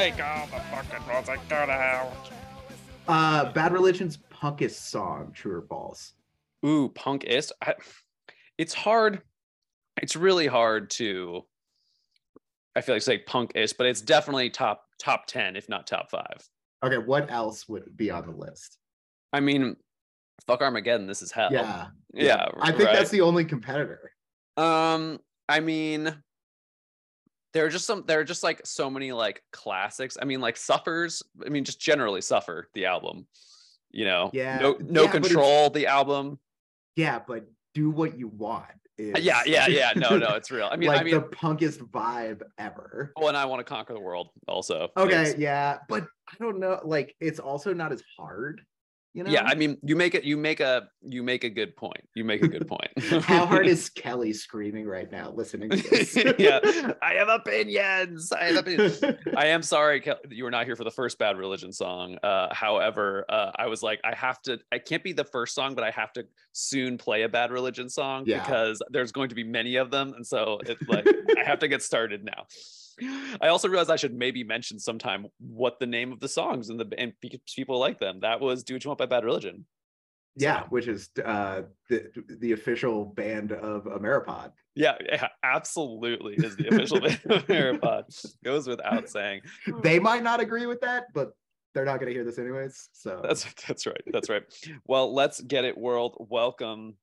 Make all the fucking rules and go to hell. Uh, Bad Religion's punkest song, True or False? Ooh, punkist. I, it's hard. It's really hard to. I feel like say punkist, but it's definitely top top ten, if not top five. Okay, what else would be on the list? I mean, fuck Armageddon. This is hell. Yeah, yeah. I think right. that's the only competitor. Um, I mean, there are just some. There are just like so many like classics. I mean, like suffers. I mean, just generally suffer the album. You know, Yeah, no, no yeah, control. The album. Yeah, but do what you want. Uh, is, Yeah, yeah, yeah. No, no, it's real. I mean, like I mean, the punkest vibe ever. oh, and I want to conquer the world. Also. Okay, It's- yeah, but I don't know. Like, it's also not as hard. You know? yeah i mean you make it you make a you make a good point. You make a good point. How hard is Kelly screaming right now listening to this? yeah. I have opinions. I have opinions. I am sorry Kel- you were not here for the first bad religion song. Uh however uh i was like i have to i can't be the first song but i have to soon play a bad religion song Yeah. because there's going to be many of them. And so it's like i have to get started now I also realized I should maybe mention sometime what the name of the songs and the and people like them. That was "Do What You Want" by Bad Religion. yeah, which is uh, the the official band of Ameripod. Yeah, yeah, absolutely is the official band of Ameripod. Goes without saying. They might not agree with that, but they're not going to hear this anyways. So That's that's right. That's right. Well, let's get it, world. Welcome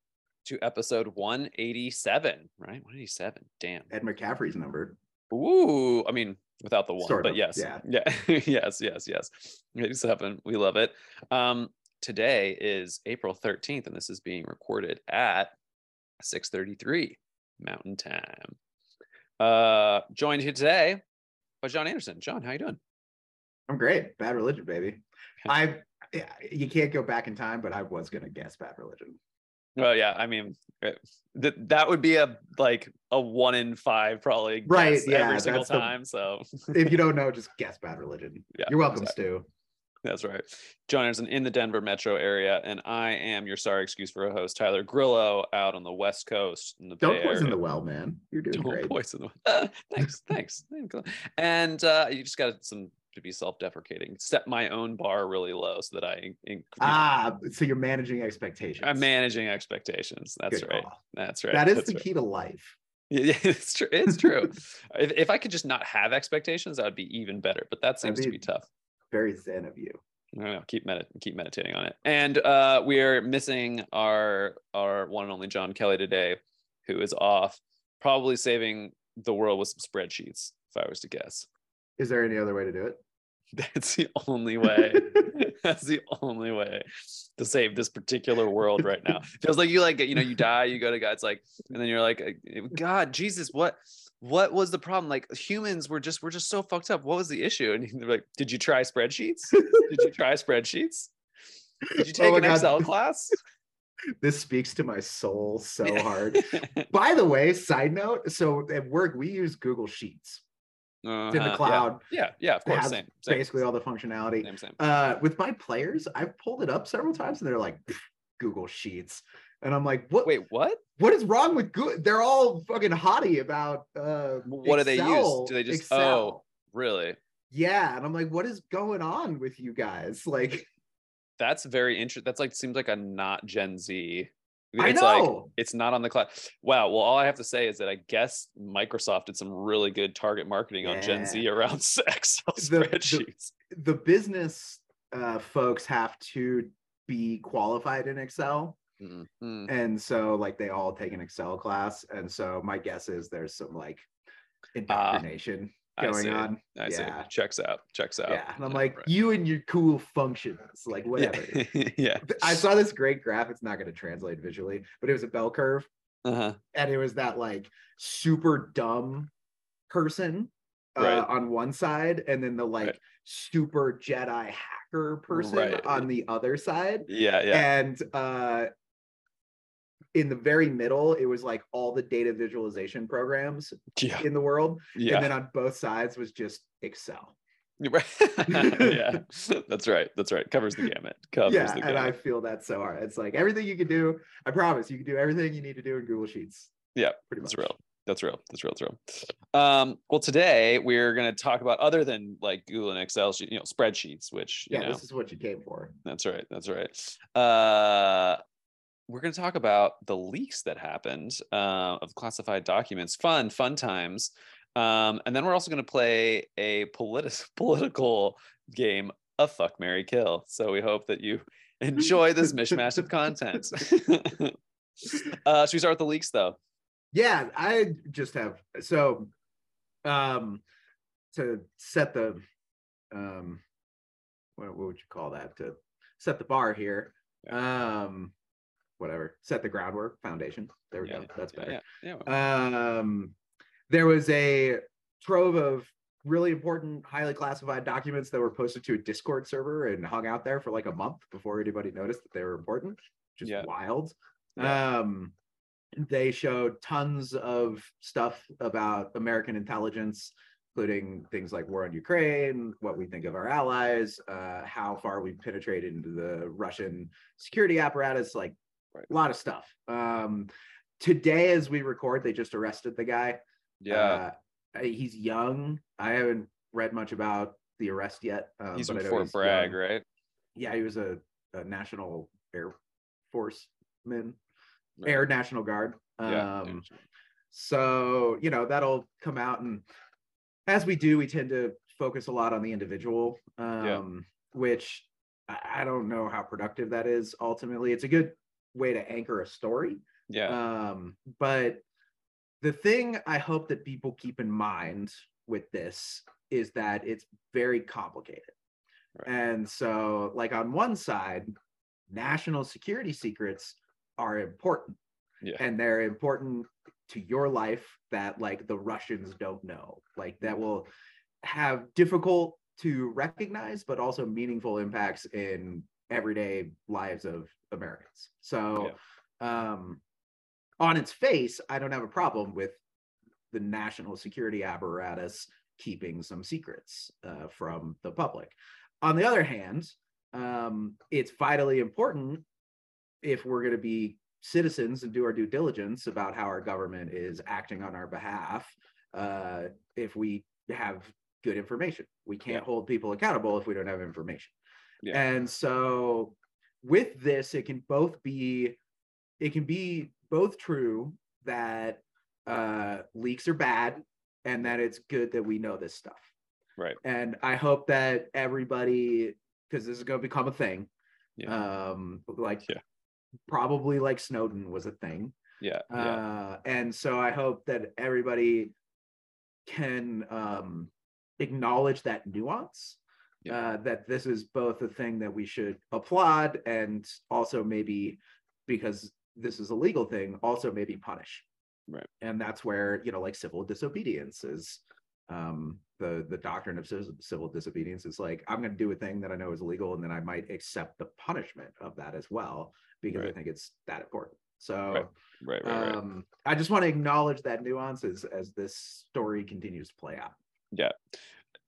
to episode 187. Right, 187. Damn. Ed McCaffrey's number. Ooh, I mean, without the one, Sort but of, yes, yeah. yeah, yes, yes, yes. 87. We love it. Um, today is April 13th, and this is being recorded at 6:33 Mountain Time. Uh, joined here today by John Anderson. John, how you doing? I'm great. Bad Religion, baby. I you can't go back in time, but I was going to guess Bad Religion. Well, yeah, I mean, uh, that that would be a like a one in five probably Right, yeah, every single that's the- time. So If you don't know, just guess Bad Religion. yeah, You're welcome, exactly. Stu. That's right. John Anderson in the Denver metro area, and I am your sorry excuse for a host, Tyler Grillo, out on the West Coast in the Don't Bay poison Area. the well, man. You're doing Don't great. poison the uh, thanks, thanks. And uh, you just got some to be self-deprecating. Set my own bar really low so that I, in- in- you know, Ah, so you're managing expectations. I'm managing expectations. That's Good right. call. That's right. That is That's the right. key to life. Yeah, it's true. It's true. if, if I could just not have expectations, that would be even better. But that seems to be- be tough. Very zen of you. I don't know. Keep medit keep meditating on it. And uh, we are missing our our one and only John Kelly today, who is off, probably saving the world with some spreadsheets. If I was to guess, Is there any other way to do it? that's the only way. that's the only way to save this particular world right now. Feels like you like you know you die, you go to God's like, and then you're like, uh, God, Jesus, what? What was the problem? Like humans were just we're just so fucked up. What was the issue? And they're like, Did you try spreadsheets? Did you try spreadsheets? Did you take Oh an God. Excel class? This speaks to my soul so hard. By the way, side note, so at work we use Google Sheets. Uh-huh, in the cloud. Yeah, yeah, of course. Same, same, Basically all the functionality. same, same. Uh, with my players, I've pulled it up several times and they're like Google Sheets. And I'm like, what Wait, what? what is wrong with good? They're all fucking haughty about uh What do they use? Do they just- Excel. oh. Really? Yeah, and I'm like, what is going on with you guys? Like, That's very interesting. That's like seems like a not Gen Z. I It's like know. it's not on the cloud. Wow. Well, all I have to say is that I guess Microsoft did some really good target marketing on Gen Z around Excel The- the- spreadsheets. the business uh, folks have to be qualified in Excel, Mm, mm. and so like they all take an Excel class, and so my guess is there's some like Ah, indoctrination I going see. on. I see. yeah. Checks out. Checks out. Yeah, and I'm Yeah, like, right. you and your cool functions, like whatever. Yeah. yeah. I saw this great graph. It's not going to translate visually, but it was a bell curve, Uh-huh. and it was that like super dumb person uh, Right. on one side, and then the like Right. super Jedi hacker person on the other side. Yeah. Yeah. And uh, in the very middle, it was like all the data visualization programs Yeah. in the world, Yeah. and then on both sides was just Excel. Yeah. That's right. That's right. Covers the gamut. Covers yeah, the and I feel that so hard. It's like everything you can do. I promise you can do everything you need to do in Google Sheets. Yeah, pretty That's much. real. That's real. That's real. That's real. Um, well, today we're going to talk about other than like Google and Excel, you know, spreadsheets, which you Yeah, know, this is what you came for. that's right. That's right. Uh, we're going to talk about the leaks that happened uh, of classified documents. Fun, fun times. Um, and then we're also going to play a politi- political game of Fuck Mary Kill. So we hope that you enjoy this mishmash of content. uh, should we start with the leaks though? Yeah, I just have so um to set the um what, what would you call that to set the bar here um whatever set the groundwork foundation. There we Yeah, go that's better. Yeah. Yeah. um there was a trove of really important highly classified documents that were posted to a discord server and hung out there for like a month before anybody noticed that they were important. Just wild. Um they showed tons of stuff about american intelligence including things like war on ukraine what we think of our allies uh, how far we've penetrated into the russian security apparatus like Right. a lot of stuff um, today as we record they just arrested the guy Yeah. uh, he's young i haven't read much about the arrest yet um, he's from Fort Bragg, young. right? yeah he was a, a national air force man Right. air national guard Yeah. um so you know that'll come out and as we do we tend to focus a lot on the individual um which I, I don't know how productive that is ultimately it's a good way to anchor a story yeah. um but the thing i hope that people keep in mind with this is that it's very complicated Right. and so like on one side national security secrets are important Yeah. and they're important to your life that like the russians don't know like that will have difficult to recognize but also meaningful impacts in everyday lives of americans. So um on its face i don't have a problem with the national security apparatus keeping some secrets uh, from the public. On the other hand um, it's vitally important if we're going to be citizens and do our due diligence about how our government is acting on our behalf uh, if we have good information. We can't Yeah. hold people accountable if we don't have information Yeah. and so with this it can both be it can be both true that uh, leaks are bad and that it's good that we know this stuff Right. and i hope that everybody because this is going to become a thing Yeah. um like Yeah. probably like snowden was a thing Yeah. Yeah. uh and so i hope that everybody can um acknowledge that nuance Yeah. Uh that this is both a thing that we should applaud and also maybe because this is a legal thing also maybe punish Right. and that's where you know like civil disobedience is um the the doctrine of civil disobedience is like i'm going to do a thing that i know is illegal and then i might accept the punishment of that as well because i think it's that important so Right, right. Right. Right. um i just want to acknowledge that nuance as as this story continues to play out yeah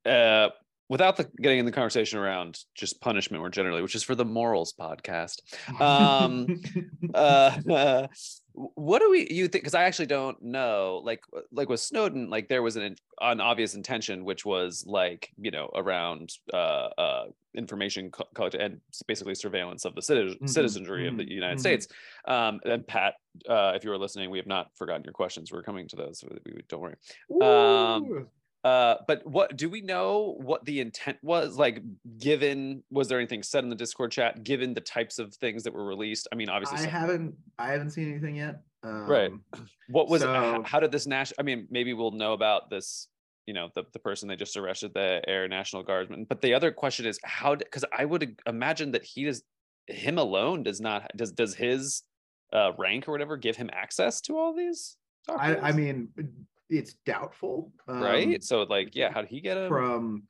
uh, without the getting in the conversation around just punishment more generally, which is for the morals podcast. Um, uh, what do we you think? Because I actually don't know. Like, like with Snowden, like there was an an obvious intention, which was like you know around uh, uh, information co- collect and basically surveillance of the citi- Mhm, citizenry of mhm, the United mhm. States. Um, and Pat, uh, if you were listening, we have not forgotten your questions. We're coming to those. So we, don't worry. Um! Uh, but what do we know what the intent was? Like, given was there anything said in the Discord chat? Given the types of things that were released, I mean, obviously, I some- haven't I haven't seen anything yet. Right. Um, what was so- how did this national? I mean, maybe we'll know about this. You know, the, the person they just arrested, the Air National Guardsman. But the other question is how? Because I would imagine that he does him alone does not does does his uh, rank or whatever give him access to all these? I, I mean, it's doubtful, um, right. So like, yeah, how did he get him? From,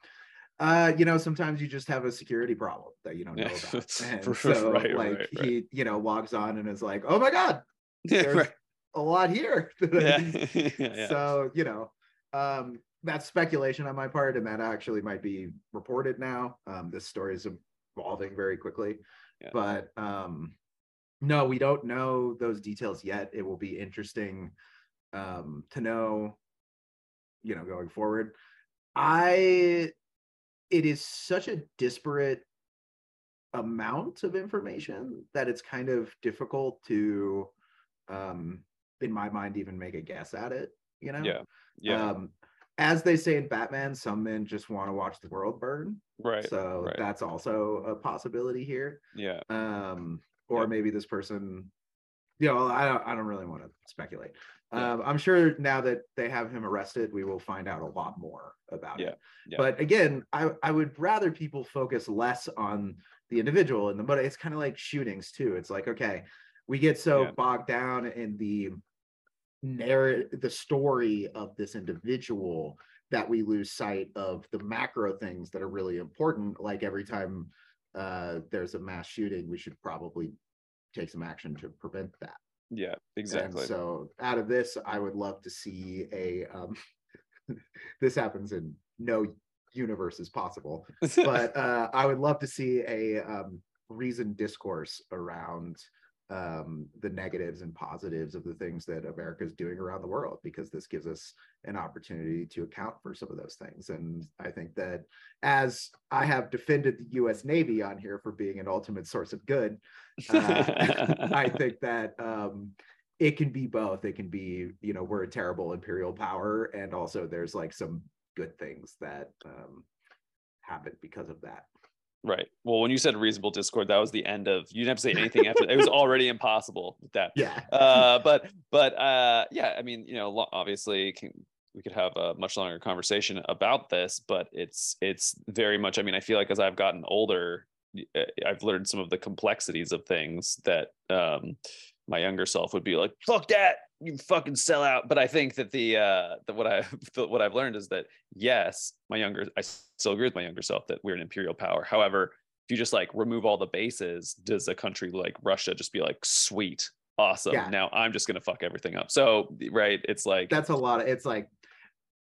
uh, you know, sometimes you just have a security problem that you don't know about, and so right, like right, he, you know, logs on and is like, oh my god, there's right. a lot here. yeah, yeah. so you know um that's speculation on my part and that actually might be reported now um this story is evolving very quickly Yeah. but um no we don't know those details yet it will be interesting um, to know, you know, going forward. I, it is such a disparate amount of information that it's kind of difficult to, um, in my mind, even make a guess at it. You know? Yeah. Yeah. Um, as they say in Batman, some men just want to watch the world burn. right. So right. that's also a possibility here. yeah. Um, or Yeah. maybe this person, you know, I don't, I don't really want to speculate. Yeah. Um, I'm sure now that they have him arrested, we will find out a lot more about Yeah, it. yeah. But again, I, I would rather people focus less on the individual and the, but it's kind of like shootings too. It's like, okay, we get so Yeah. bogged down in the narrative, the story of this individual that we lose sight of the macro things that are really important. Like every time uh, there's a mass shooting, we should probably take some action to prevent that. Yeah. Exactly. And so out of this, I would love to see a. Um, this happens in no universe is possible, but uh, I would love to see a um, reasoned discourse around um, the negatives and positives of the things that America is doing around the world, because this gives us an opportunity to account for some of those things. And I think that as I have defended the U.S. Navy on here for being an ultimate source of good, uh, I think that um, it can be both. It can be, you know, we're a terrible imperial power, and also there's like some good things that um, happen because of that. Right. Well, when you said reasonable discord, that was the end of. You didn't have to say anything after. It was already impossible with that. Yeah. Uh, but but uh, yeah. I mean, you know, obviously, can, we could have a much longer conversation about this, but it's it's very much. I mean, I feel like as I've gotten older, uh, I've learned some of the complexities of things that um, my younger self would be like, "Fuck that." You fucking sell out, but I think that the uh, that what I what I've learned is that yes, my younger I still agree with my younger self that we're an imperial power. However, if you just like remove all the bases, does a country like Russia just be like, sweet, awesome? Yeah. Now I'm just gonna fuck everything up. So right, it's like That's a lot of it's like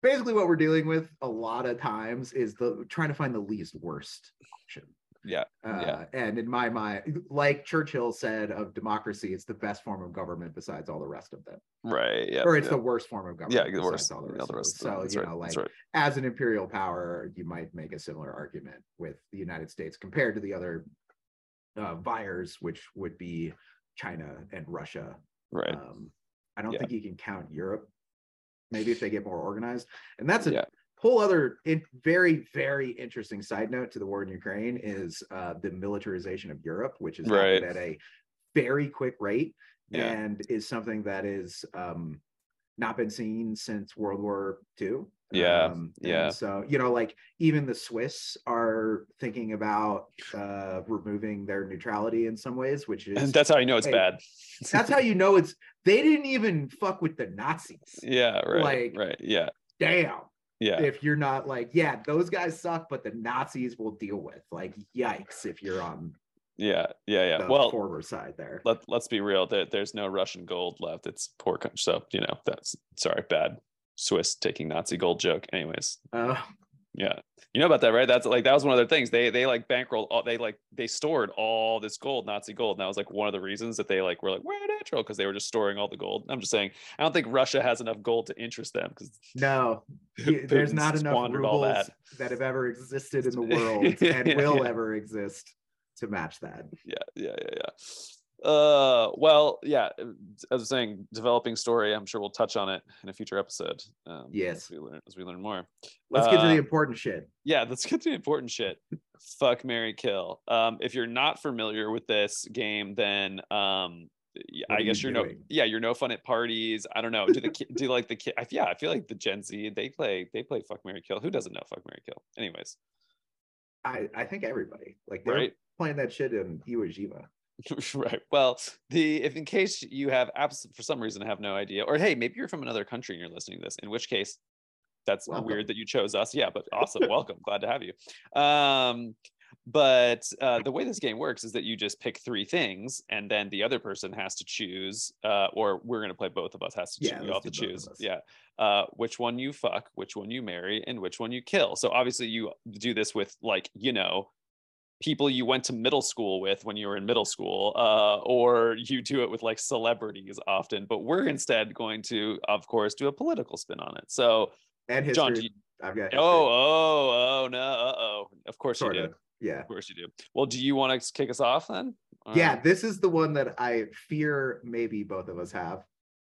basically what we're dealing with a lot of times is the trying to find the least worst option. Yeah, Uh, Yeah. And in my mind, like Churchill said of democracy, it's the best form of government besides all the rest of them, right, yeah, or it's yeah. the worst form of government. yeah, the worst, all the yeah, rest the of rest. So you right, know, like right. as an imperial power, you might make a similar argument with the United States compared to the other uh, buyers, which would be China and Russia. right. Um, I don't Yeah. think you can count Europe. Maybe if they get more organized, and that's a. whole other in, very very interesting side note to the war in Ukraine is uh, the militarization of Europe, which is Right. at a very quick rate Yeah. and is something that is um, not been seen since World War II. Yeah, Um, yeah. So you know, like even the Swiss are thinking about uh, removing their neutrality in some ways, which is And that's how you know it's Hey, bad. that's how you know it's they didn't even fuck with the Nazis. yeah, right, like- right, yeah, Damn. Yeah, If you're not like, yeah, those guys suck, but the Nazis will deal with. Like, yikes, if you're on yeah, yeah, yeah. the Well, forward side there. let, let's be real there, there's no russian gold left it's poor country so you know that's sorry bad swiss taking nazi gold joke anyways Uh, yeah you know about that right that's like that was one of their things they they like bankrolled all they like they stored all this gold nazi gold and that was like one of the reasons that they like were like we're natural because they were just storing all the gold i'm just saying i don't think russia has enough gold to interest them because no, there's not enough rubles that. that. have ever existed in the world and will Yeah. ever exist to match that. yeah yeah yeah yeah uh well yeah as i was saying developing story i'm sure we'll touch on it in a future episode um, Yes. as we learn as we learn more. Let's get to Uh, the important shit. yeah let's get to the important shit. Fuck mary kill. Um if you're not familiar with this game then um What i guess you you're no yeah you're no fun at parties. I don't know. Do the ki- do like the kid yeah i feel like the gen z they play they play fuck mary kill. Who doesn't know fuck mary kill? Anyways. I, I think everybody. Like they're right. playing that shit in Iwo Jima. right. Well, the if in case you have abs for some reason have no idea, or hey, maybe you're from another country and you're listening to this, in which case that's Welcome. weird that you chose us. Yeah, but awesome. Welcome. Glad to have you. Um, but uh, the way this game works is that you just pick three things, and then the other person has to choose, uh, or we're gonna play both of us has to Yeah, choose. You let's have to do both of choose. Yeah. Uh, which one you fuck, which one you marry, and which one you kill. So obviously you do this with like you know people you went to middle school with when you were in middle school, uh, or you do it with like celebrities often. But we're instead going to, of course, do a political spin on it. So, And history. John, you, I've got oh, oh, oh, no, uh oh. Of course sort you do. of. Yeah. Of course you do. Well, do you want to kick us off then? Yeah, Um, this is the one that I fear maybe both of us have.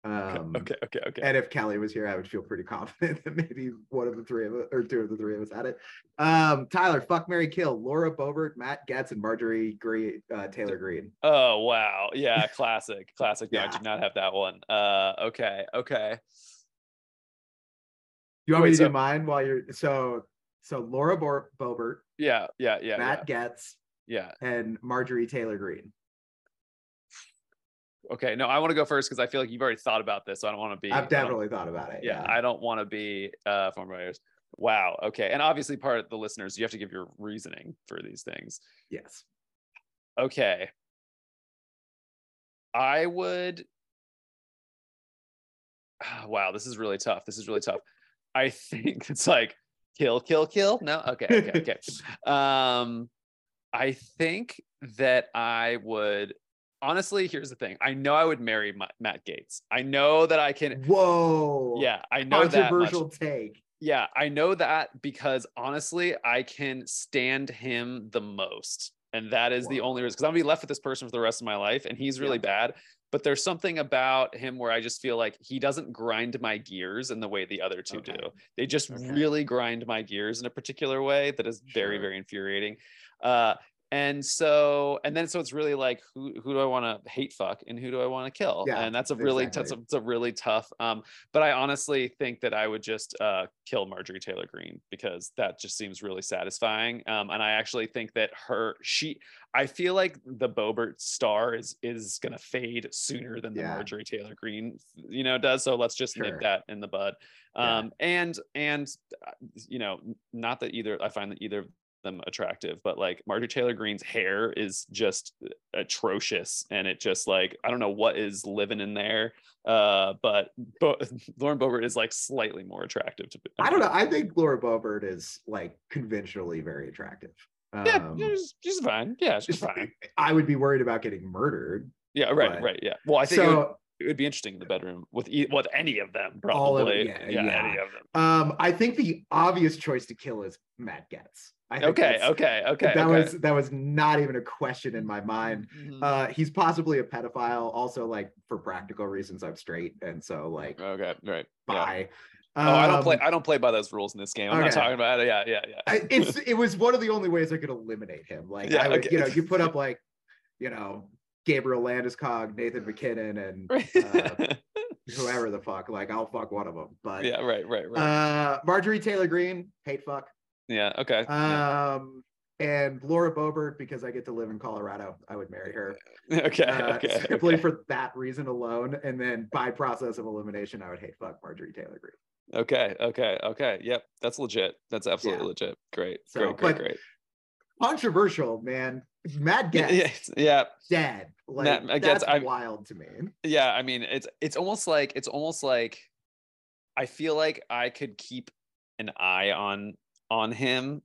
Um, okay, okay, okay. And if Kelly was here, I would feel pretty confident that maybe one of the three of us or two of the three of us had it. Um, Tyler, fuck Mary Kill, Laura Boebert, Matt Gaetz, and Marjorie Greene, uh, Taylor Greene. Oh wow. Yeah, classic. Classic. No, I Yeah. do not have that one. Uh okay, okay. You want Wait, me to so- do mine while you're so so Laura Bo- Boebert, Yeah, yeah, yeah, Matt Gaetz, yeah. Yeah. and Marjorie Taylor Greene. Okay. No, I want to go first because I feel like you've already thought about this. So I don't want to be I've definitely thought about it. yeah, I don't want to be uh former writers. Wow. Okay. And obviously part of the listeners, you have to give your reasoning for these things. yes. Okay. I would wow, this is really tough. This is really tough. I think it's like kill, kill, kill. No, okay, okay, okay. um, I think that I would honestly. Here's the thing. I know I would marry Ma- Matt Gaetz. I know that I can. Whoa. Yeah, I know that. Much. Controversial take. Yeah, I know that because honestly, I can stand him the most. And that is the only reason because I'm gonna be left with this person for the rest of my life. And he's really bad. But there's something about him where I just feel like he doesn't grind my gears in the way the other two Okay. do. They just Okay. really grind my gears in a particular way that is very, Sure. very infuriating. Uh, and so, and then so it's really like who who do I want to hate fuck and who do I want to kill? Yeah, and that's a really exactly. that's a, it's a really tough. Um, but I honestly think that I would just uh, kill Marjorie Taylor Greene because that just seems really satisfying. Um, and I actually think that her she I feel like the Boebert star is is gonna fade sooner than the Yeah. Marjorie Taylor Greene you know does. So let's just Sure. nip that in the bud. Yeah. Um, and and uh, you know not that either I find that either of them attractive, but like Marjorie Taylor Greene's hair is just atrocious, and it just like I don't know what is living in there. Uh, but Bo- Lauren Boebert is like slightly more attractive to. I don't know. I think Laura Boebert is like conventionally very attractive. Yeah, Um, she's, she's fine. Yeah, she's fine. I would be worried about getting murdered. Yeah, right, but- right. Yeah. Well, I think it, would, So it would be interesting in the bedroom with e- with any of them, probably. All of- yeah, yeah, yeah. any of them. um, I think the obvious choice to kill is Matt Gaetz. I think Okay, okay, okay. That okay. was that was not even a question in my mind. Mhm. Uh, he's possibly a pedophile. Also, like for practical reasons, I'm straight, and so like okay, right. Yeah. bye. Oh, I don't play. Um, I don't play by those rules in this game. I'm not talking about it. Yeah, yeah, yeah. I, it's it was one of the only ways I could eliminate him. Like Yeah, I would, okay. you know, you put up like, you know, Gabriel Landeskog, Nathan MacKinnon, and uh, whoever the fuck. Like I'll fuck one of them. But yeah, right, right, right. uh, Marjorie Taylor Greene, hate fuck. Yeah, okay. yeah. Um, and Laura Boebert because I get to live in Colorado. I would marry her okay, uh, okay. simply okay. for that reason alone. And then by process of elimination, I would hate fuck Marjorie Taylor Greene. Okay, okay, okay. Yep, that's legit. That's absolutely Yeah. legit. Great, So, great, great, great. Controversial, man. Mad Yeah, yeah, yeah, dead. Like Matt- Matt that's I- wild to me. yeah. I mean, it's it's almost like it's almost like I feel like I could keep an eye on on him.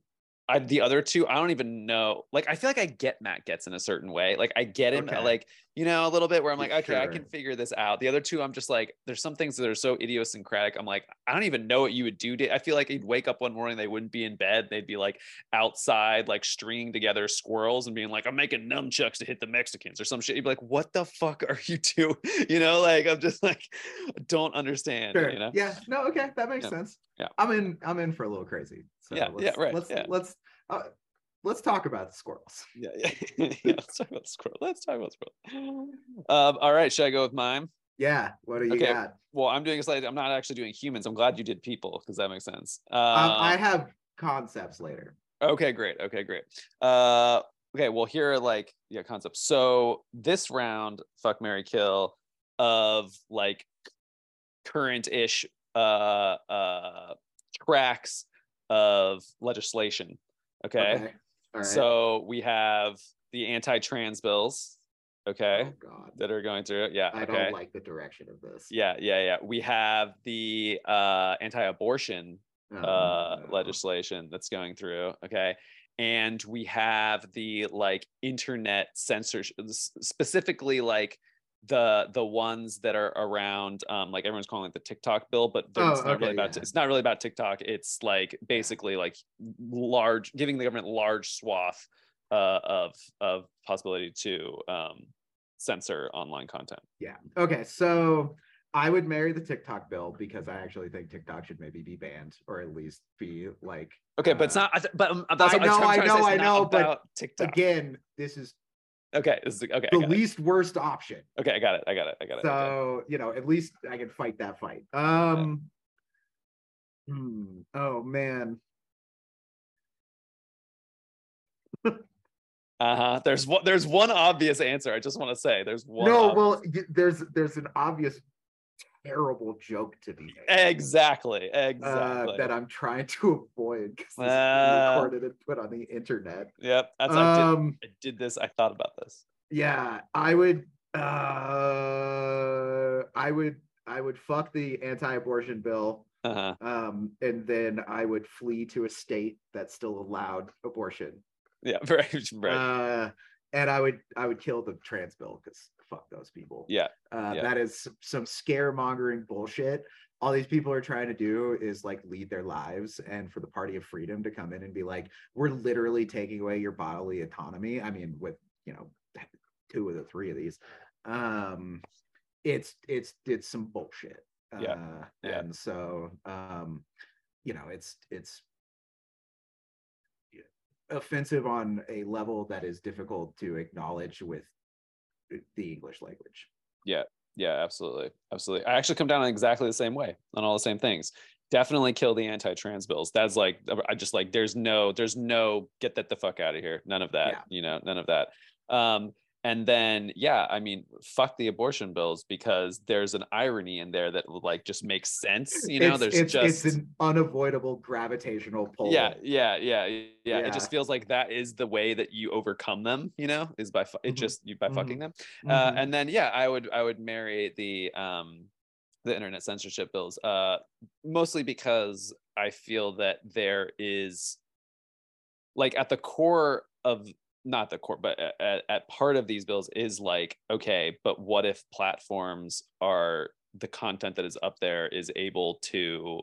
I, the other two, I don't even know. Like, I feel like I get Matt Gaetz in a certain way. Like, I get him, Okay. like you know, a little bit where I'm like, okay, I can figure this out. The other two, I'm just like, there's some things that are so idiosyncratic. I'm like, I don't even know what you would do. to- I feel like he'd wake up one morning, they wouldn't be in bed. They'd be like outside, like stringing together squirrels and being like, I'm making nunchucks to hit the Mexicans or some shit. You'd be like, what the fuck are you doing? You know, like I'm just like, don't understand. Sure. You know? Yeah. No. Okay. That makes Yeah. sense. Yeah. I'm in. I'm in for a little crazy. So Yeah, Let's, yeah, right, Let's yeah. let's uh, let's talk about the squirrels. Yeah, yeah. yeah let's talk about squirrel. Let's talk about squirrel. Um, all right, should I go with mine? Yeah. What do you Okay. got? Well, I'm doing a slightly. I'm not actually doing humans. I'm glad you did people because that makes sense. Um, Um, I have concepts later. Okay, great. Okay, great. Uh, okay, well, here are like yeah concepts. So this round, fuck Mary Kill, of like current-ish uh uh tracks of legislation. Okay. All right. So we have the anti-trans bills. Okay. Oh God. That are going through. Yeah. I okay. don't like the direction of this. yeah, yeah, yeah. We have the uh anti-abortion Oh, uh no. legislation that's going through okay and we have the like internet censorship, specifically like the the ones that are around um like everyone's calling it the TikTok bill, but they're- it's Oh, not okay, really about yeah. it's not really about TikTok. It's like basically like large giving the government large swath uh, of of possibility to um censor online content. Yeah. Okay. So I would marry the TikTok bill because I actually think TikTok should maybe be banned or at least be like Okay, but it's Uh, not. But um, that's I know, I know, I know, but TikTok. again, this is Okay, this is, okay, the least worst option. okay, I got it. I got it. I got it. okay. So, you know, at least I can fight that fight. Um hmm, oh man. Uh huh. There's one. There's one obvious answer. I just want to say there's one. no, ob- well, there's there's an obvious terrible joke to be made. exactly. uh, Exactly. that I'm trying to avoid because this is Ah. recorded and put on the internet. yep. That's. I, did, Um, I did this. I thought about this. yeah, I would. Uh, I would. I would fuck the anti-abortion bill, Uh huh. um, and then I would flee to a state that still allowed abortion. Yeah. Very. Right. Uh, and I would. I would kill the trans bill because fuck those people. yeah. Uh, yeah. That is some- scaremongering bullshit. All these people are trying to do is like lead their lives, and for the Party of Freedom to come in and be like, "We're literally taking away your bodily autonomy." I mean, with you know, two of the three of these, um, it's it's it's some bullshit. Yeah, Uh, yeah. And so, um, you know, it's it's offensive on a level that is difficult to acknowledge with the English language. Yeah, yeah, absolutely. Absolutely. I actually come down on exactly the same way on all the same things. Definitely kill the anti-trans bills. That's like I just like there's no there's no get that the fuck out of here. None of that. Yeah. You know, none of that. Um and then yeah, I mean, fuck the abortion bills because there's an irony in there that like just makes sense. You know, it's, there's it's, just it's an unavoidable gravitational pull. yeah, yeah, yeah, yeah, Yeah. It just feels like that is the way that you overcome them. You know, is by fu- it Mhm. just you by Mhm. fucking them uh, Mhm. and then yeah i would i would marry the um the internet censorship bills uh mostly because i feel that there is like at the core of not the core but at- at, part of these bills is like okay but what if platforms are the content that is up there is able to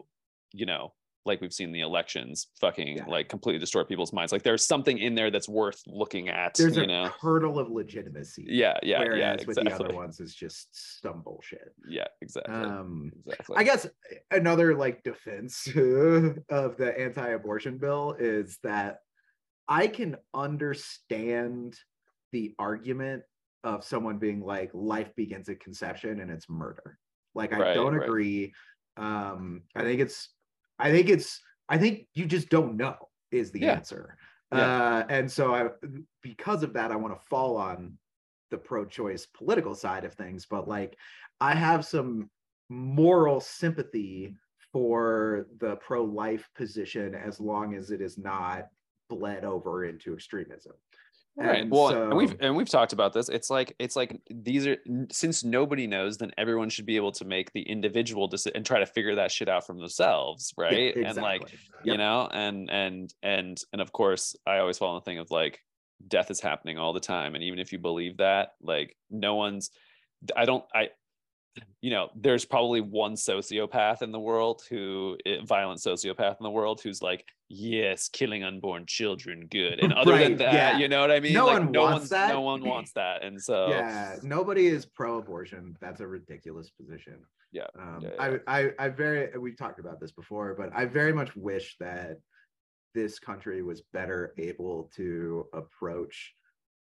you know like we've seen the elections fucking Yeah. like completely destroy people's minds like there's something in there that's worth looking at There's you a know kernel of legitimacy. yeah yeah Whereas yeah with the other ones, it's just some bullshit. yeah exactly Um, exactly I guess another like defense of the anti-abortion bill is that I can understand the argument of someone being like life begins at conception and it's murder. Like I Right, don't right. agree. Um I think it's I think it's I think you just don't know is the Yeah. answer. Yeah. Uh and so I because of that I want to fall on the pro-choice political side of things but like I have some moral sympathy for the pro-life position as long as it is not bled over into extremism. right And well and we've and we've talked about this it's like it's like these are since nobody knows then everyone should be able to make the individual decision and try to figure that shit out from themselves Yeah, right and like exactly. you know and and and and of course i always fall on the thing of like death is happening all the time and even if you believe that like no one's i don't i you know there's probably one sociopath in the world who eh, violent sociopath in the world who's like yes killing unborn children good and other than that yeah. you know what i mean No like one no wants that. no one wants that and so yeah, nobody is pro-abortion. That's a ridiculous position. Yeah, Um, yeah, yeah. I, I, I very, we've talked about this before, but I very much wish that this country was better able to approach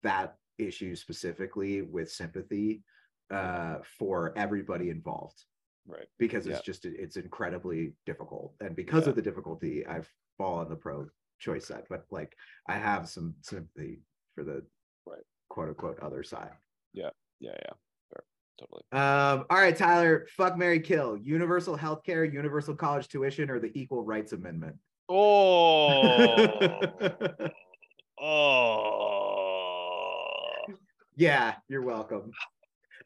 that issue specifically with sympathy uh, for everybody involved. right because it's Yeah. just it's incredibly difficult and because Yeah. of the difficulty i've fallen on the pro choice side but like i have some sympathy for the Right. quote unquote other side yeah yeah Fair. totally um all right tyler fuck mary kill universal health care universal college tuition or the equal rights amendment oh oh yeah you're welcome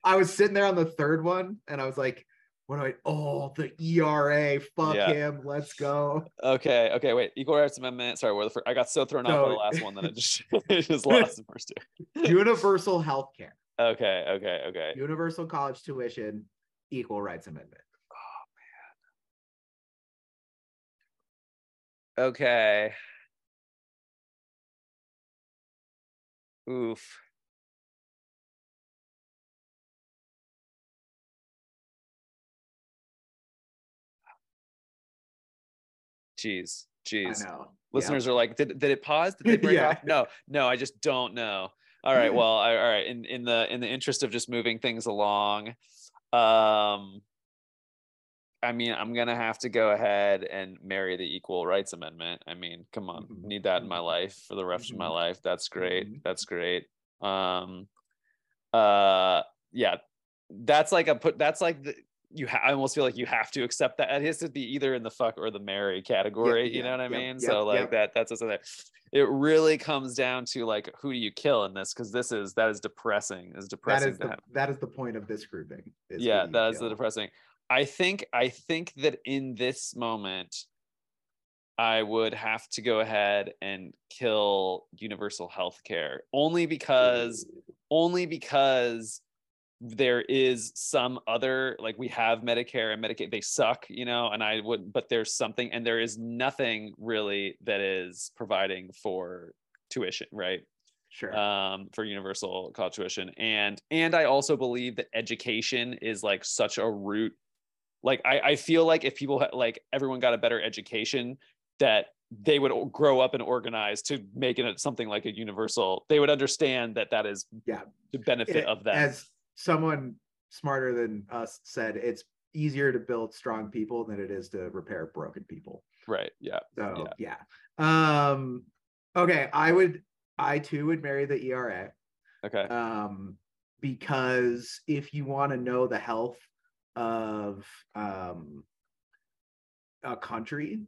i was sitting there on the third one and i was like What do I? Oh, the ERA. Fuck Yeah. him. Let's go. Okay, okay, wait. Equal rights amendment. Sorry, where the fir- I got so thrown off by the last one that I just I just lost the first two. Universal health care, Okay, okay, okay. universal college tuition, equal rights amendment. Oh man. Okay. Oof. Jeez, jeez. I know. Listeners are like, did, did it pause? Did they break Yeah. off? No, no, I just don't know. All right, well, I, all right. In in the in the interest of just moving things along, um, I mean, I'm gonna have to go ahead and marry the Equal Rights Amendment. I mean, come on, Mhm. need that in my Mhm. life for the rest of my Mhm. life. That's great. Mhm. That's great. Um, uh, yeah, that's like a put. That's like the you. Ha- I almost feel like you have to accept that. It has to be either in the fuck or the marry category. you know what I mean? yep, so like that. That's something that it really comes down to like who do you kill in this? Because this is that is depressing. Is depressing is to the have that is the point of this grouping. is yeah that is the depressing i think i think that in this moment i would have to go ahead and kill universal health care only because only because there is some other like we have medicare and medicaid they suck you know and i would but there's something and there is nothing really that is providing for tuition right Sure. um, for universal college tuition and and i also believe that education is like such a root like i, I feel like if people ha- like everyone got a better education that they would grow up and organize to make it something like a universal they would understand that that is Yeah. the benefit It- of that As someone smarter than us said, it's easier to build strong people than it is to repair broken people. right yeah So yeah. Um okay, I would I too would marry the ERA. okay Um because if you want to know the health of um a country,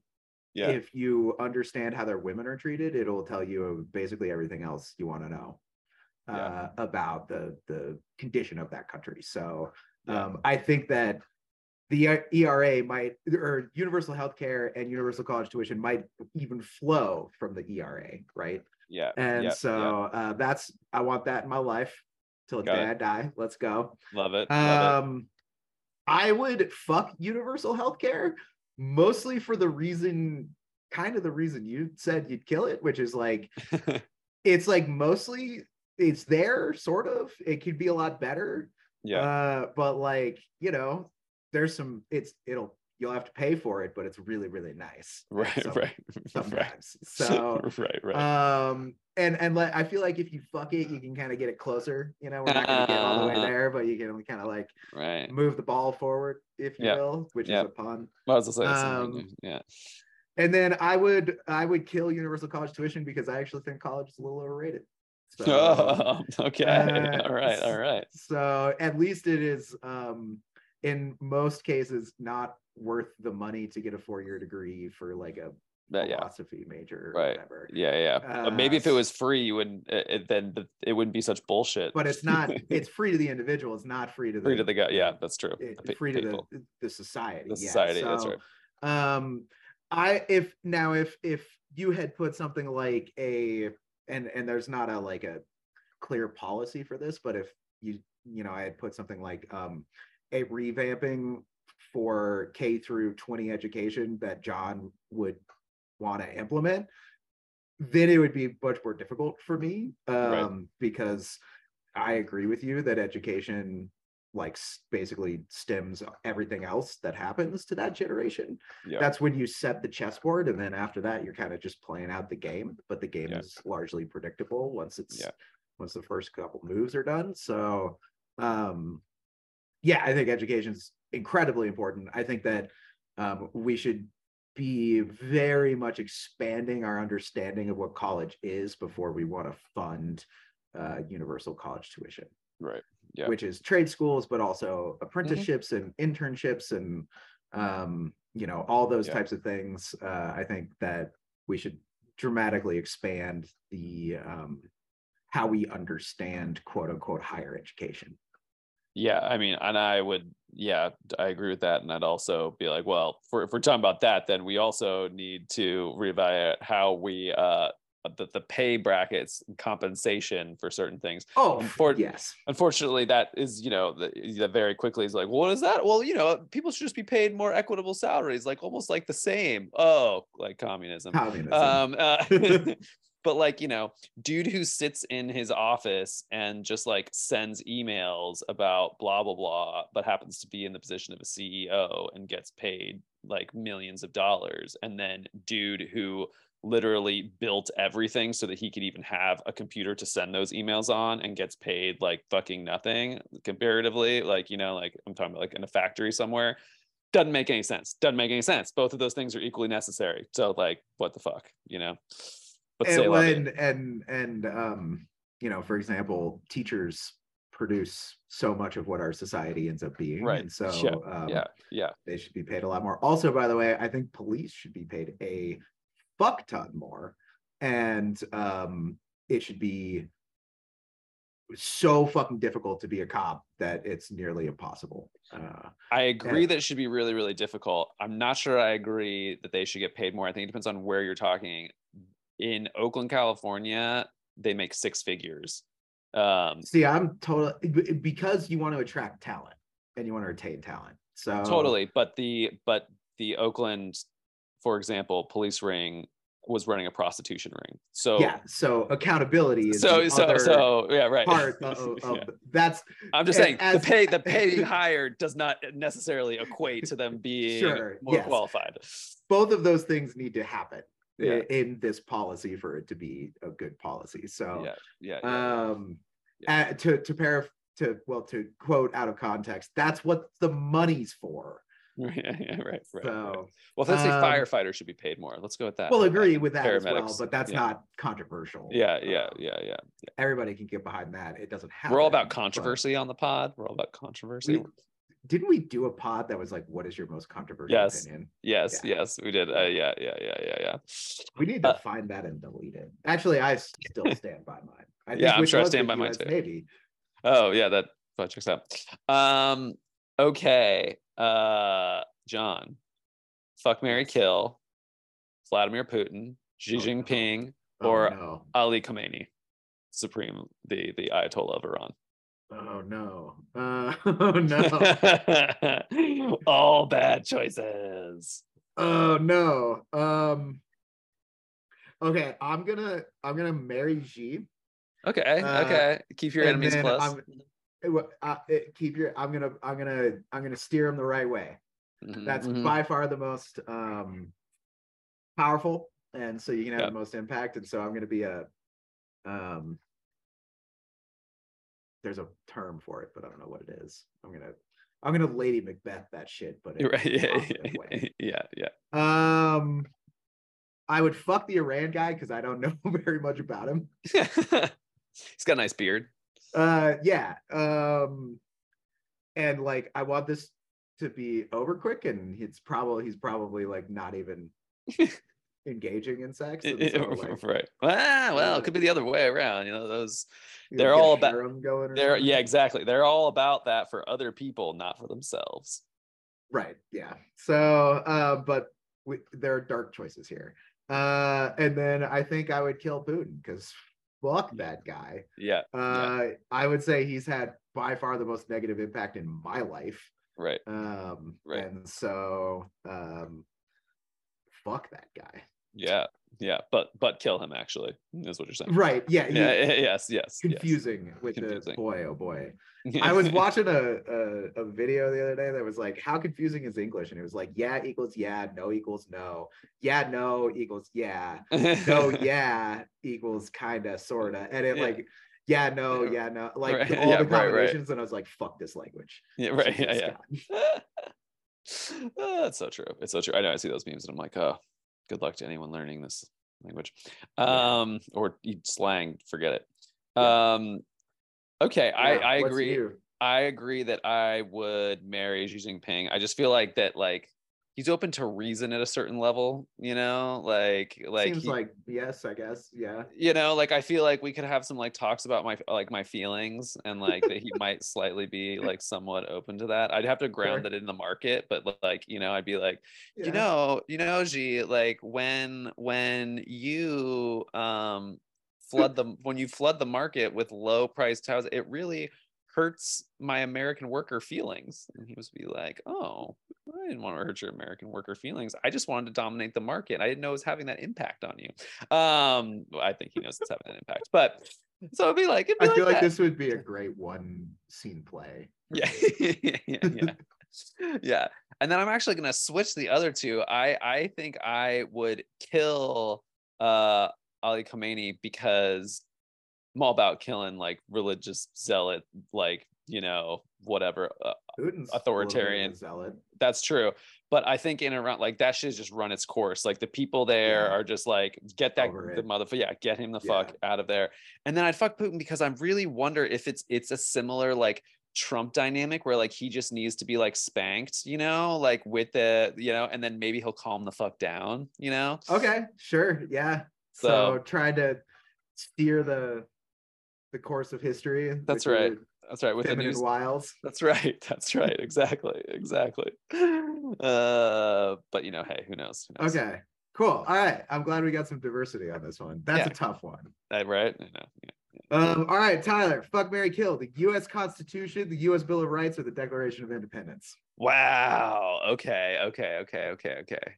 yeah if you understand how their women are treated, it'll tell you basically everything else you want to know uh, Yeah. about the the condition of that country. So Yeah. um, I think that the ERA might or universal healthcare and universal college tuition might even flow from the ERA, right? yeah And yeah, so uh, that's I want that in my life till the Got day it. I die. Let's go. love it love Um, I would fuck universal healthcare mostly for the reason, kind of the reason you said you'd kill it, which is like it's like mostly it's there, sort of. It could be a lot better. yeah Uh, but like you know, there's some. It's it'll you'll have to pay for it, but it's really really nice. right right right Sometimes. So right right um and and like i feel like if you fuck it you can kind of get it closer you know we're not going to get all the way there but you can kind of like right move the ball forward if you Yeah. will which Yeah. is a pun I was gonna say Um, yeah and then i would i would kill universal college tuition because i actually think college is a little overrated so oh, okay. uh, all right. All right. so at least it is um in most cases not worth the money to get a four-year degree for like a yeah. philosophy major or Right. whatever Yeah. Yeah. Uh, maybe if it was free, you wouldn't. It, then the, it wouldn't be such bullshit. but it's not it's free to the individual it's not free to the free to the guy. Yeah, that's true. it- free to the the society The yeah. society. that's right. um i if now if if you had put something like a and and there's not a like a clear policy for this but if you you know i had put something like um a revamping for k through 20 education that john would want to implement then it would be much more difficult for me um Right. because i agree with you that education like basically stems everything else that happens to that generation Yeah. that's when you set the chessboard and then after that you're kind of just playing out the game but the game Yeah. is largely predictable once it's Yeah. once the first couple moves are done so um yeah i think education is incredibly important i think that um, we should be very much expanding our understanding of what college is before we want to fund uh, universal college tuition Right. Yeah. which is trade schools, but also apprenticeships and internships and um, you know all those Yeah. types of things. Uh, I think that we should dramatically expand the um, how we understand quote unquote higher education. Yeah, I mean, and I would, yeah, I agree with that. And I'd also be like, well, for, if we're talking about that, then we also need to reevaluate how we, uh, the, the pay brackets and compensation for certain things. Oh, Unfor- yes. Unfortunately, that is, you know, the, that very quickly is like, well, what is that? Well, you know, people should just be paid more equitable salaries, like almost like the same. Oh, like communism. Communism. Um, uh, but like you know dude who sits in his office and just like sends emails about blah blah blah but happens to be in the position of a ceo and gets paid like millions of dollars and then dude who literally built everything so that he could even have a computer to send those emails on and gets paid like fucking nothing comparatively like you know like i'm talking about like in a factory somewhere. Doesn't make any sense. Doesn't make any sense. Both of those things are equally necessary. So like what the fuck you know? But and when and and um you know for example teachers produce so much of what our society ends up being. Right. and so Yeah. um, yeah. Yeah. they should be paid a lot more. Also by the way i think police should be paid a fuck ton more and um it should be so fucking difficult to be a cop that it's nearly impossible uh I agree Yeah. that it should be really, really difficult. I'm not sure I agree that they should get paid more. I think it depends on where you're talking. In Oakland, California, they make six figures. Um, see i'm totally because you want to attract talent and you want to retain talent so totally. But the but the Oakland, for example, police ring was running a prostitution ring. So yeah so accountability is so so so yeah right. part of, of- Yeah. that's I'm just saying as- the pay the pay hired does not necessarily equate to them being Sure, more yes. qualified. both of those things need to happen Yeah. in this policy for it to be a good policy so Yeah, yeah, yeah. um uh, to to paraph to well to quote out of context that's what the money's for yeah, yeah, right, right, right. Well, let's say um, firefighters should be paid more. Let's go with that. we'll agree with that as well but that's yeah. not controversial Yeah, yeah, Um, yeah, yeah. everybody can get behind that it doesn't happen We're all about controversy on the pod. We're all about controversy. we- didn't we do a pod that was like what is your most controversial Yes. opinion yes, yeah. yes, we did. Uh, yeah, yeah, yeah, yeah, yeah. We need to Uh, find that and delete it. Actually, I still stand by mine. I Yeah, I'm sure I stand by mine too. Navy. Oh, yeah, that that checks out. Um, okay. Uh, John, fuck Mary Kill, Vladimir Putin, Xi Oh, no. Jinping, Oh, or no. Ali Khamenei, Supreme, the the Ayatollah of Iran. Oh no. Uh, oh no. All bad choices. oh no. Um. Okay, I'm gonna I'm gonna marry Xi. Okay, Uh, okay. Keep your enemies close. I'm- uh, keep your. I'm gonna I'm gonna I'm gonna steer them the right way. Mhm, That's mhm. by far the most um powerful, and so you can have Yeah. the most impact. And so I'm gonna be a um. There's a term for it, but I don't know what it is. I'm gonna I'm gonna Lady Macbeth that shit, but right. Yeah, yeah, yeah. Um, I would fuck the Iran guy because I don't know very much about him. He's got a nice beard. Uh, yeah. Um, and like I want this to be over quick, and it's probably he's probably like not even engaging in sex. so, like, right. Ah, well, it could be the other way around. You know, those they're all about- harem going. Or they're yeah, exactly. They're all about that for other people, not for themselves. Right. Yeah. So, uh, but we, there are dark choices here. Uh, and then I think I would kill Putin because fuck that guy. Yeah, Uh, I would say he's had by far the most negative impact in my life. right. Um, Right. and so, um, fuck that guy. Yeah, yeah. But but kill him actually, is what you're saying. Right. Yeah. Yeah, yeah, yes, yes. yes. confusing with Confusing. the boy, oh boy. I was watching a, a a video the other day that was like, how confusing is English? And it was like, yeah equals yeah, no equals no, yeah no equals yeah, no yeah equals kinda sorta, and it Yeah. like yeah no Yeah. no like Right, all yeah, the right, right. combinations, and I was like, fuck this language. yeah, right. Yeah, yeah. Oh, that's so true. It's so true. I know I see those memes and I'm like, oh, good luck to anyone learning this language. Um, or slang, forget it. Yeah. Um, okay, Yeah, I, I agree. you? I agree that I would marry Xi Jinping. I just feel like that, like, he's open to reason at a certain level, you know, like like Seems he- like yes, I guess. Yeah. you know like i feel like we could have some like talks about my like my feelings and like that he might slightly be like somewhat open to that i'd have to ground Sure. that in the market but like you know i'd be like you know you know Xi, like when when you um flood the when you flood the market with low priced houses it really hurts my american worker feelings and he was be like oh i didn't want to hurt your american worker feelings i just wanted to dominate the market i didn't know it was having that impact on you um well, i think he knows it's having an impact but so it'd be like it'd be I feel like this would be a great one scene play. Yeah, yeah, yeah, yeah. yeah. And then I'm actually gonna switch the other two. I I think I would kill uh Ali Khamenei because I'm all about killing like religious zealot, like you know whatever. Uh, Putin's a little bit of a Authoritarian. zealot. that's true. But I think in Iran like that shit's just run its course. Like the people there Yeah. are just like, get that Over the motherfucker, yeah, get him the Yeah. fuck out of there. And then I'd fuck Putin because I'm really wonder if it's it's a similar like Trump dynamic where like he just needs to be like spanked, you know, like with the, you know, and then maybe he'll calm the fuck down, you know. Okay, sure. Yeah. So, So- trying to steer the the course of history. That's right. That's right. With the news. wiles. That's right. That's right. Exactly. Exactly. Uh, but you know, hey, who knows? Who knows? Okay. Cool. All right. I'm glad we got some diversity on this one. That's Yeah. a tough one. Uh, right? You know, yeah. Um, all right, Tyler. Fuck Mary Kill. The US Constitution, the US Bill of Rights, or the Declaration of Independence. Wow. Okay. Okay. Okay. Okay. Okay.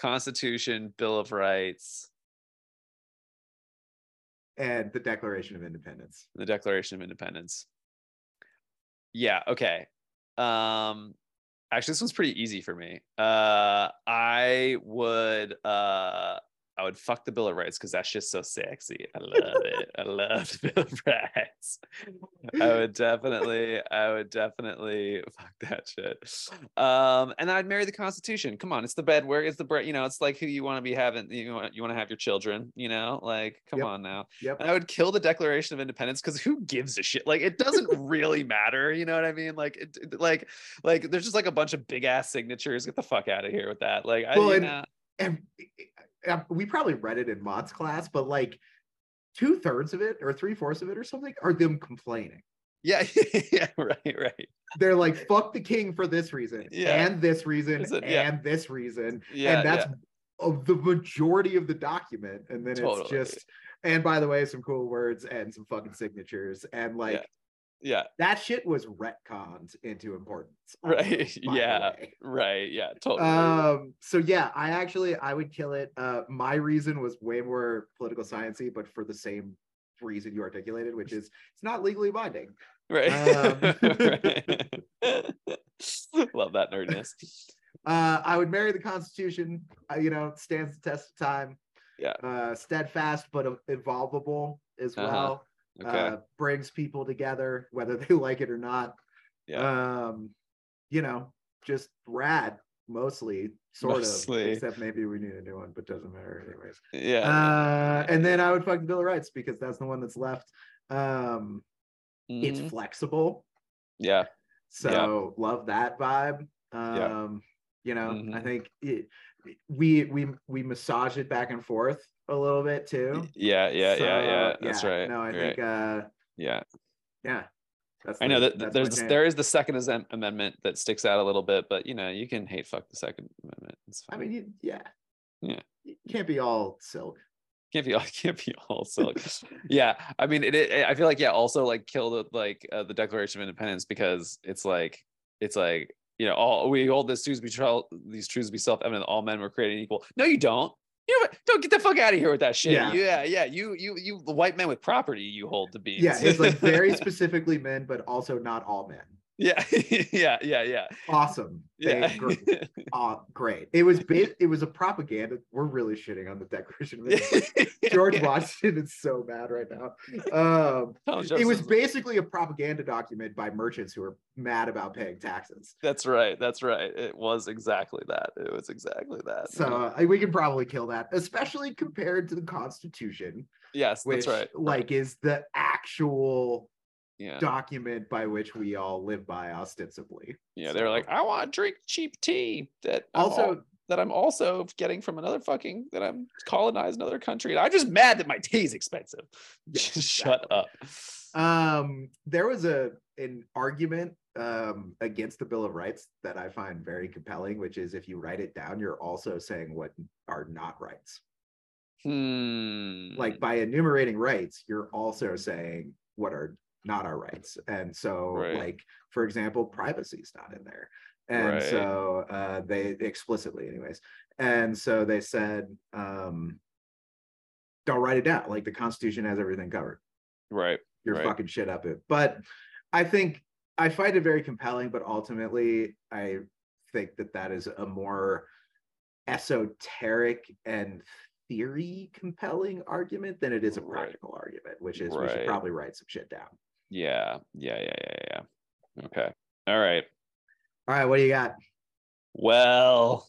Constitution, Bill of Rights, And the Declaration of Independence. the Declaration of Independence. Yeah. Okay. Um, actually, this one's pretty easy for me. Uh, I would. Uh, I would fuck the Bill of Rights because that's just so sexy. I love it. I love the Bill of Rights. I would definitely, I would definitely fuck that shit. Um, and I'd marry the Constitution. Come on, it's the bed where it's the bread. You know, it's like who you want to be having. You want, you want to have your children. You know, like come Yep. on now. Yep. And I would kill the Declaration of Independence because who gives a shit? Like it doesn't really matter. You know what I mean? Like, it, like, like there's just like a bunch of big ass signatures. Get the fuck out of here with that. Like, I, you know, and uh, Uh, we probably read it in Mott's class, but like two thirds of it or three fourths of it or something are them complaining. yeah, yeah, right, right. They're like, fuck the king for this reason Yeah. and this reason it- and this reason. Yeah, and that's of the majority of the document. And then Totally. it's just, and by the way, some cool words and some fucking signatures. And like yeah, that shit was retconned into importance. Right, almost, by the yeah. right, yeah, totally. um so yeah i actually i would kill it uh my reason was way more political sciencey but for the same reason you articulated which is it's not legally binding right. um, right. Love that nerdness. uh i would marry the constitution uh, you know stands the test of time Yeah. uh steadfast but evolvable as Uh-huh. well Okay. uh brings people together whether they like it or not yeah. um you know just rad mostly sort Mostly. of except maybe we need a new one but doesn't matter anyways yeah. uh, and then I would fuck the Bill of Rights because that's the one that's left. Um, It's Mhm. flexible, yeah. so love that vibe. Um, Yeah. you know, I Mhm. think it, we we we massage it back and forth a little bit too. Yeah, yeah, yeah, yeah. So, That's yeah, right. No, I You're think right. uh, yeah. yeah, that's I know the- that there's my this, jam. there is the second amendment that sticks out a little bit, but you know, you can hate fuck the second amendment. It's fine. I mean, you, yeah, Yeah. you can't be all silk. can't be all can't be all silk. yeah, I mean, it, it. I feel like yeah, also like kill the like uh, the Declaration of Independence because it's like it's like you know all we hold this truths be trel- these truths be self evident. All men were created equal. No, you don't. You know what? Don't get the fuck out of here with that shit. Yeah. yeah, yeah. You you you the white men with property you hold to be. Yeah, it's like very specifically men, but also not all men. Yeah, yeah, yeah, yeah. Awesome. Yeah. gr- uh, great. It was ba- it was a propaganda. We're really shitting on the Declaration of Independence. George Washington is so mad right now. Um, it was basically a propaganda document by merchants who were mad about paying taxes. That's right. That's right. It was exactly that. It was exactly that. So uh, we can probably kill that, especially compared to the Constitution, yes, which that's right. like is the actual Yeah. document by which we all live by ostensibly. Yeah. They're like, I want to drink cheap tea that I'm al- Also, that I'm also getting from another fucking that I'm colonized another country. And I'm just mad that my tea is expensive. Just shut exactly. up. um, there was a an argument um, against the Bill of Rights that I find very compelling, which is if you write it down, you're also saying what are not rights. Hmm. Like by enumerating rights, you're also saying what are not our rights. And so, Right. like for example, privacy is not in there. And Right. so uh, they explicitly, anyways. And so they said, um, don't write it down. Like the Constitution has everything covered. right. You're Right. fucking shit up it. But I think I find it very compelling, but ultimately, I think that that is a more esoteric and theory compelling argument than it is a Right. practical argument, which is we should probably write some shit down. Yeah. Yeah. Yeah. Yeah. Yeah. Okay. All right. All right, what do you got? Well,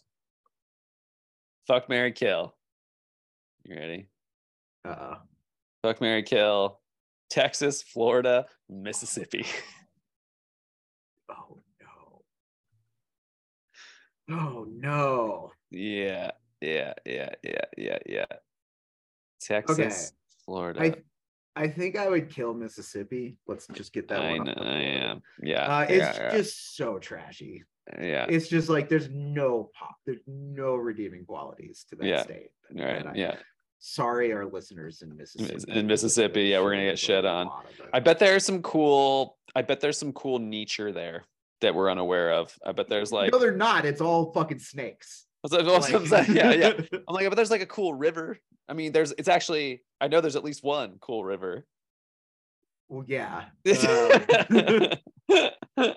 fuck Mary Kill. You ready? Uh, Fuck Mary Kill. Texas, Florida, Mississippi. oh no. Oh no. yeah. Yeah. Yeah. Yeah. Yeah. Yeah. Texas, Florida. I I think I would kill Mississippi. Let's just get that I one. know. off the I am. Yeah. Uh, it's yeah, just so trashy. yeah. It's just like there's no pop, there's no redeeming qualities to that Yeah. state. yeah. Right. I- Yeah. Sorry, our listeners in Mississippi. in Mississippi, yeah, we're gonna get shit on. lot of it. I bet there's some cool. I bet there's some cool nature there that we're unaware of. I bet there's like. no, they're not. It's all fucking snakes. That's what- that's what I'm Like- Yeah. Yeah. I'm like, but there's like a cool river. I mean, there's. It's actually. I know there's at least one cool river. well, yeah, um,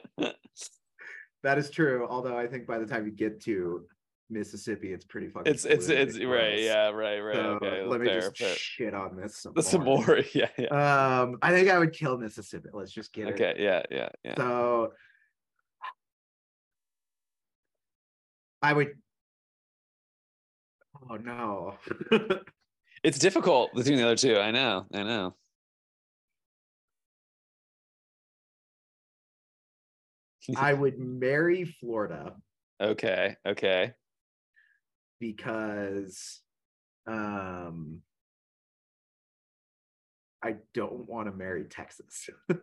that is true. Although I think by the time you get to Mississippi, it's pretty fucking. It's it's it's right. Yeah. Right. Right. So okay. let me fair, just fair. shit on this some Some more. more. Yeah. Yeah. Um, I think I would kill Mississippi. Let's just get it. Okay. Yeah. Yeah. Yeah. So I would. Oh no. It's difficult between the other two. I know. I know. I would marry Florida Okay. Okay. because um I don't want to marry Texas.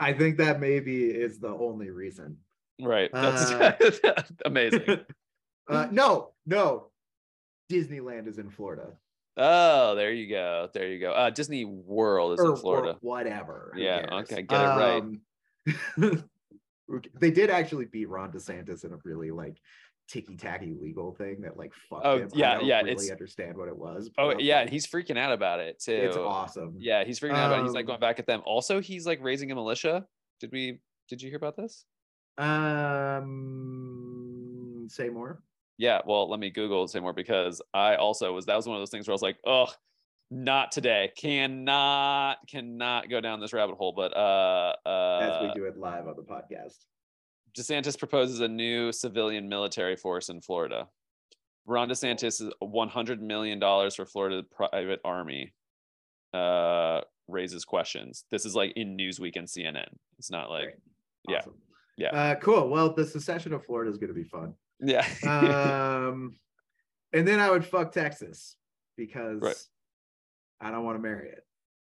I think that maybe is the only reason. right. That's Uh, amazing. Uh, no, no. Disneyland is in Florida. Oh, there you go. There you go. Uh, Disney World is or, in Florida. or whatever. Yeah, okay, get it right. Um, they did actually beat Ron DeSantis in a really like ticky tacky legal thing that like fucked Oh, him. I yeah, don't yeah, Really it's- understand what it was. Oh, yeah, like, he's freaking out about it too. it's awesome. Yeah, he's freaking out about it. He's like Um, going back at them. Also, he's like raising a militia. Did we did you hear about this? Um, say more. Yeah, well, let me Google and say more because I also was that was one of those things where I was like, oh, not today. Cannot, cannot go down this rabbit hole. But uh As uh we do it live on the podcast. DeSantis proposes a new civilian military force in Florida. Ron DeSantis is $100 million for Florida private army. Uh, raises questions. This is like in Newsweek and CNN. It's not like, Great. yeah, yeah. Uh, cool. Well, the secession of Florida is going to be fun. Yeah. Um, and then I would fuck Texas because Right. I don't want to marry it.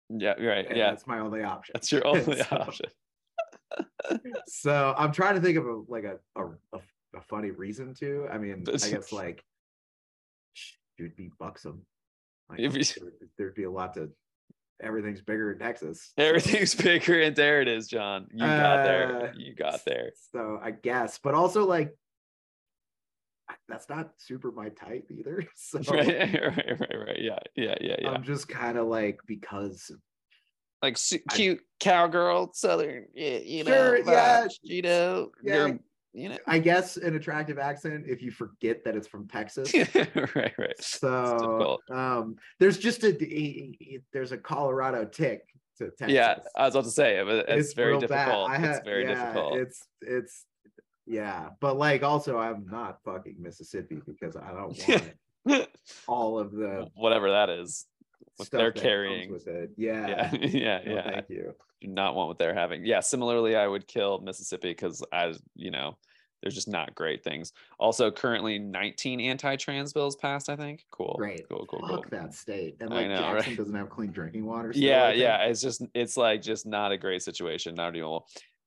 yeah, right. and Yeah. that's my only option. That's your only So- option. so I'm trying to think of a like a a, a, funny reason to. I mean, I guess like would be buxom. Like, there there'd be a lot to. Everything's bigger in Texas. Everything's bigger, and there it is, John. You got there. Uh, You got there. So I guess, but also like that's not super my type either. So Right, right, right, right. Yeah, yeah, yeah, yeah. I'm just kind of like because like su- I- cute cowgirl, southern, y- you know, Sure, yeah, you know, yeah. you know, I guess an attractive accent if you forget that it's from Texas. right, right. So um, there's just a, a- a- there's a Colorado tick to Texas. Yeah, I was about to say, but it's, very difficult. I it's very yeah, difficult. It's it's yeah, but like also I'm not fucking Mississippi because I don't want all of the Whatever that is. what they're carrying. with it. Yeah. Yeah, yeah, No, yeah. Thank you. do not want what they're having. Yeah, similarly, I would kill Mississippi because I, you know, there's just not great things. Also, currently 19 anti-trans bills passed. I think. Cool. Great. Cool. Cool. Fuck Cool. that state. And like know, right? Jackson doesn't have clean drinking water. still, yeah yeah it's just it's like just not a great situation not even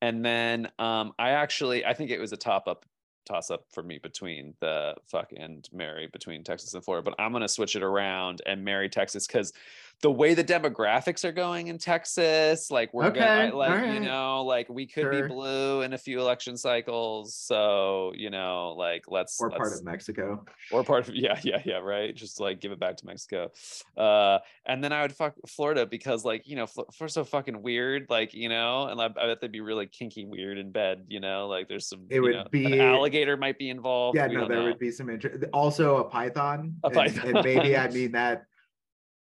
and then um i actually i think it was a top up toss up for me between the fuck and Mary between texas and florida but i'm going to switch it around and marry texas because the way the demographics are going in texas like we're gonna Okay, like you know like we could be blue in a few election cycles so you know like let's Or part let's- of Mexico. or part of yeah yeah yeah right just like give it back to mexico uh and then i would fuck florida because like you know florida's so fucking weird like you know and I, I bet they'd be really kinky weird in bed you know like there's some It would know, an be- alligator might be involved Yeah, no, there know. would be some interest. Also, a python. A and- python. And, maybe I mean that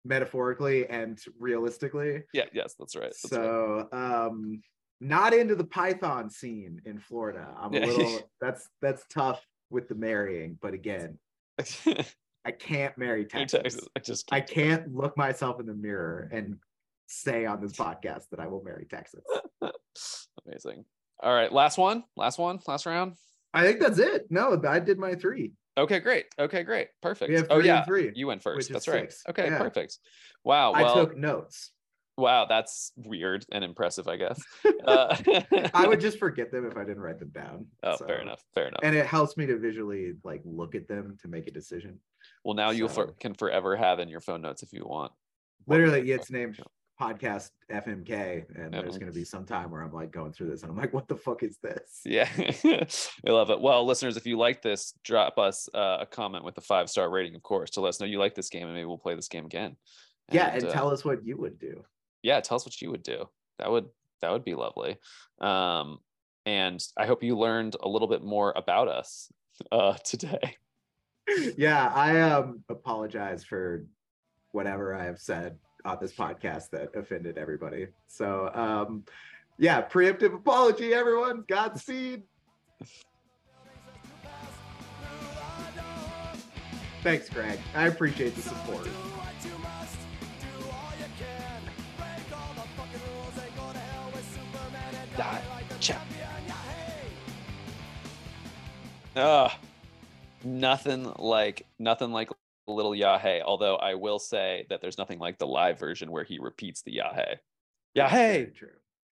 metaphorically and realistically. yeah yes that's right that's right. so, um, not into the python scene in Florida. I'm a little. That's that's tough with the marrying. But again, I can't marry Texas. Texas, I just can't. I can't look myself in the mirror and say on this podcast that I will marry Texas. amazing all right last one last one last round I think that's it. No, I did my three. Okay great okay great perfect We have oh three yeah and three. you went first that's right six. okay Yeah. perfect wow I took notes. Wow, that's weird and impressive, I guess. Uh, I would just forget them if I didn't write them down. Oh, fair enough. Fair enough. And it helps me to visually like look at them to make a decision. well, now you for, can forever have in your phone notes if you want. Literally, it's named podcast FMK, and there's going to be some time where I'm like going through this, and I'm like, what the fuck is this? Yeah, I love it. Well, listeners, if you like this, drop us uh, a comment with a five star rating, of course, to let us know you like this game, and maybe we'll play this game again. Yeah, and uh, tell us what you would do. yeah, tell us what you would do. That would that would be lovely. Um, and I hope you learned a little bit more about us uh, today. yeah, I um apologize for whatever I have said on this podcast that offended everybody. So um yeah, preemptive apology, everyone. Godspeed. Thanks, Greg. I appreciate the support. Gotcha. Ah, nothing like nothing like little Yahé. Although I will say that there's nothing like the live version where he repeats the Yahé. That's Yahé. very True.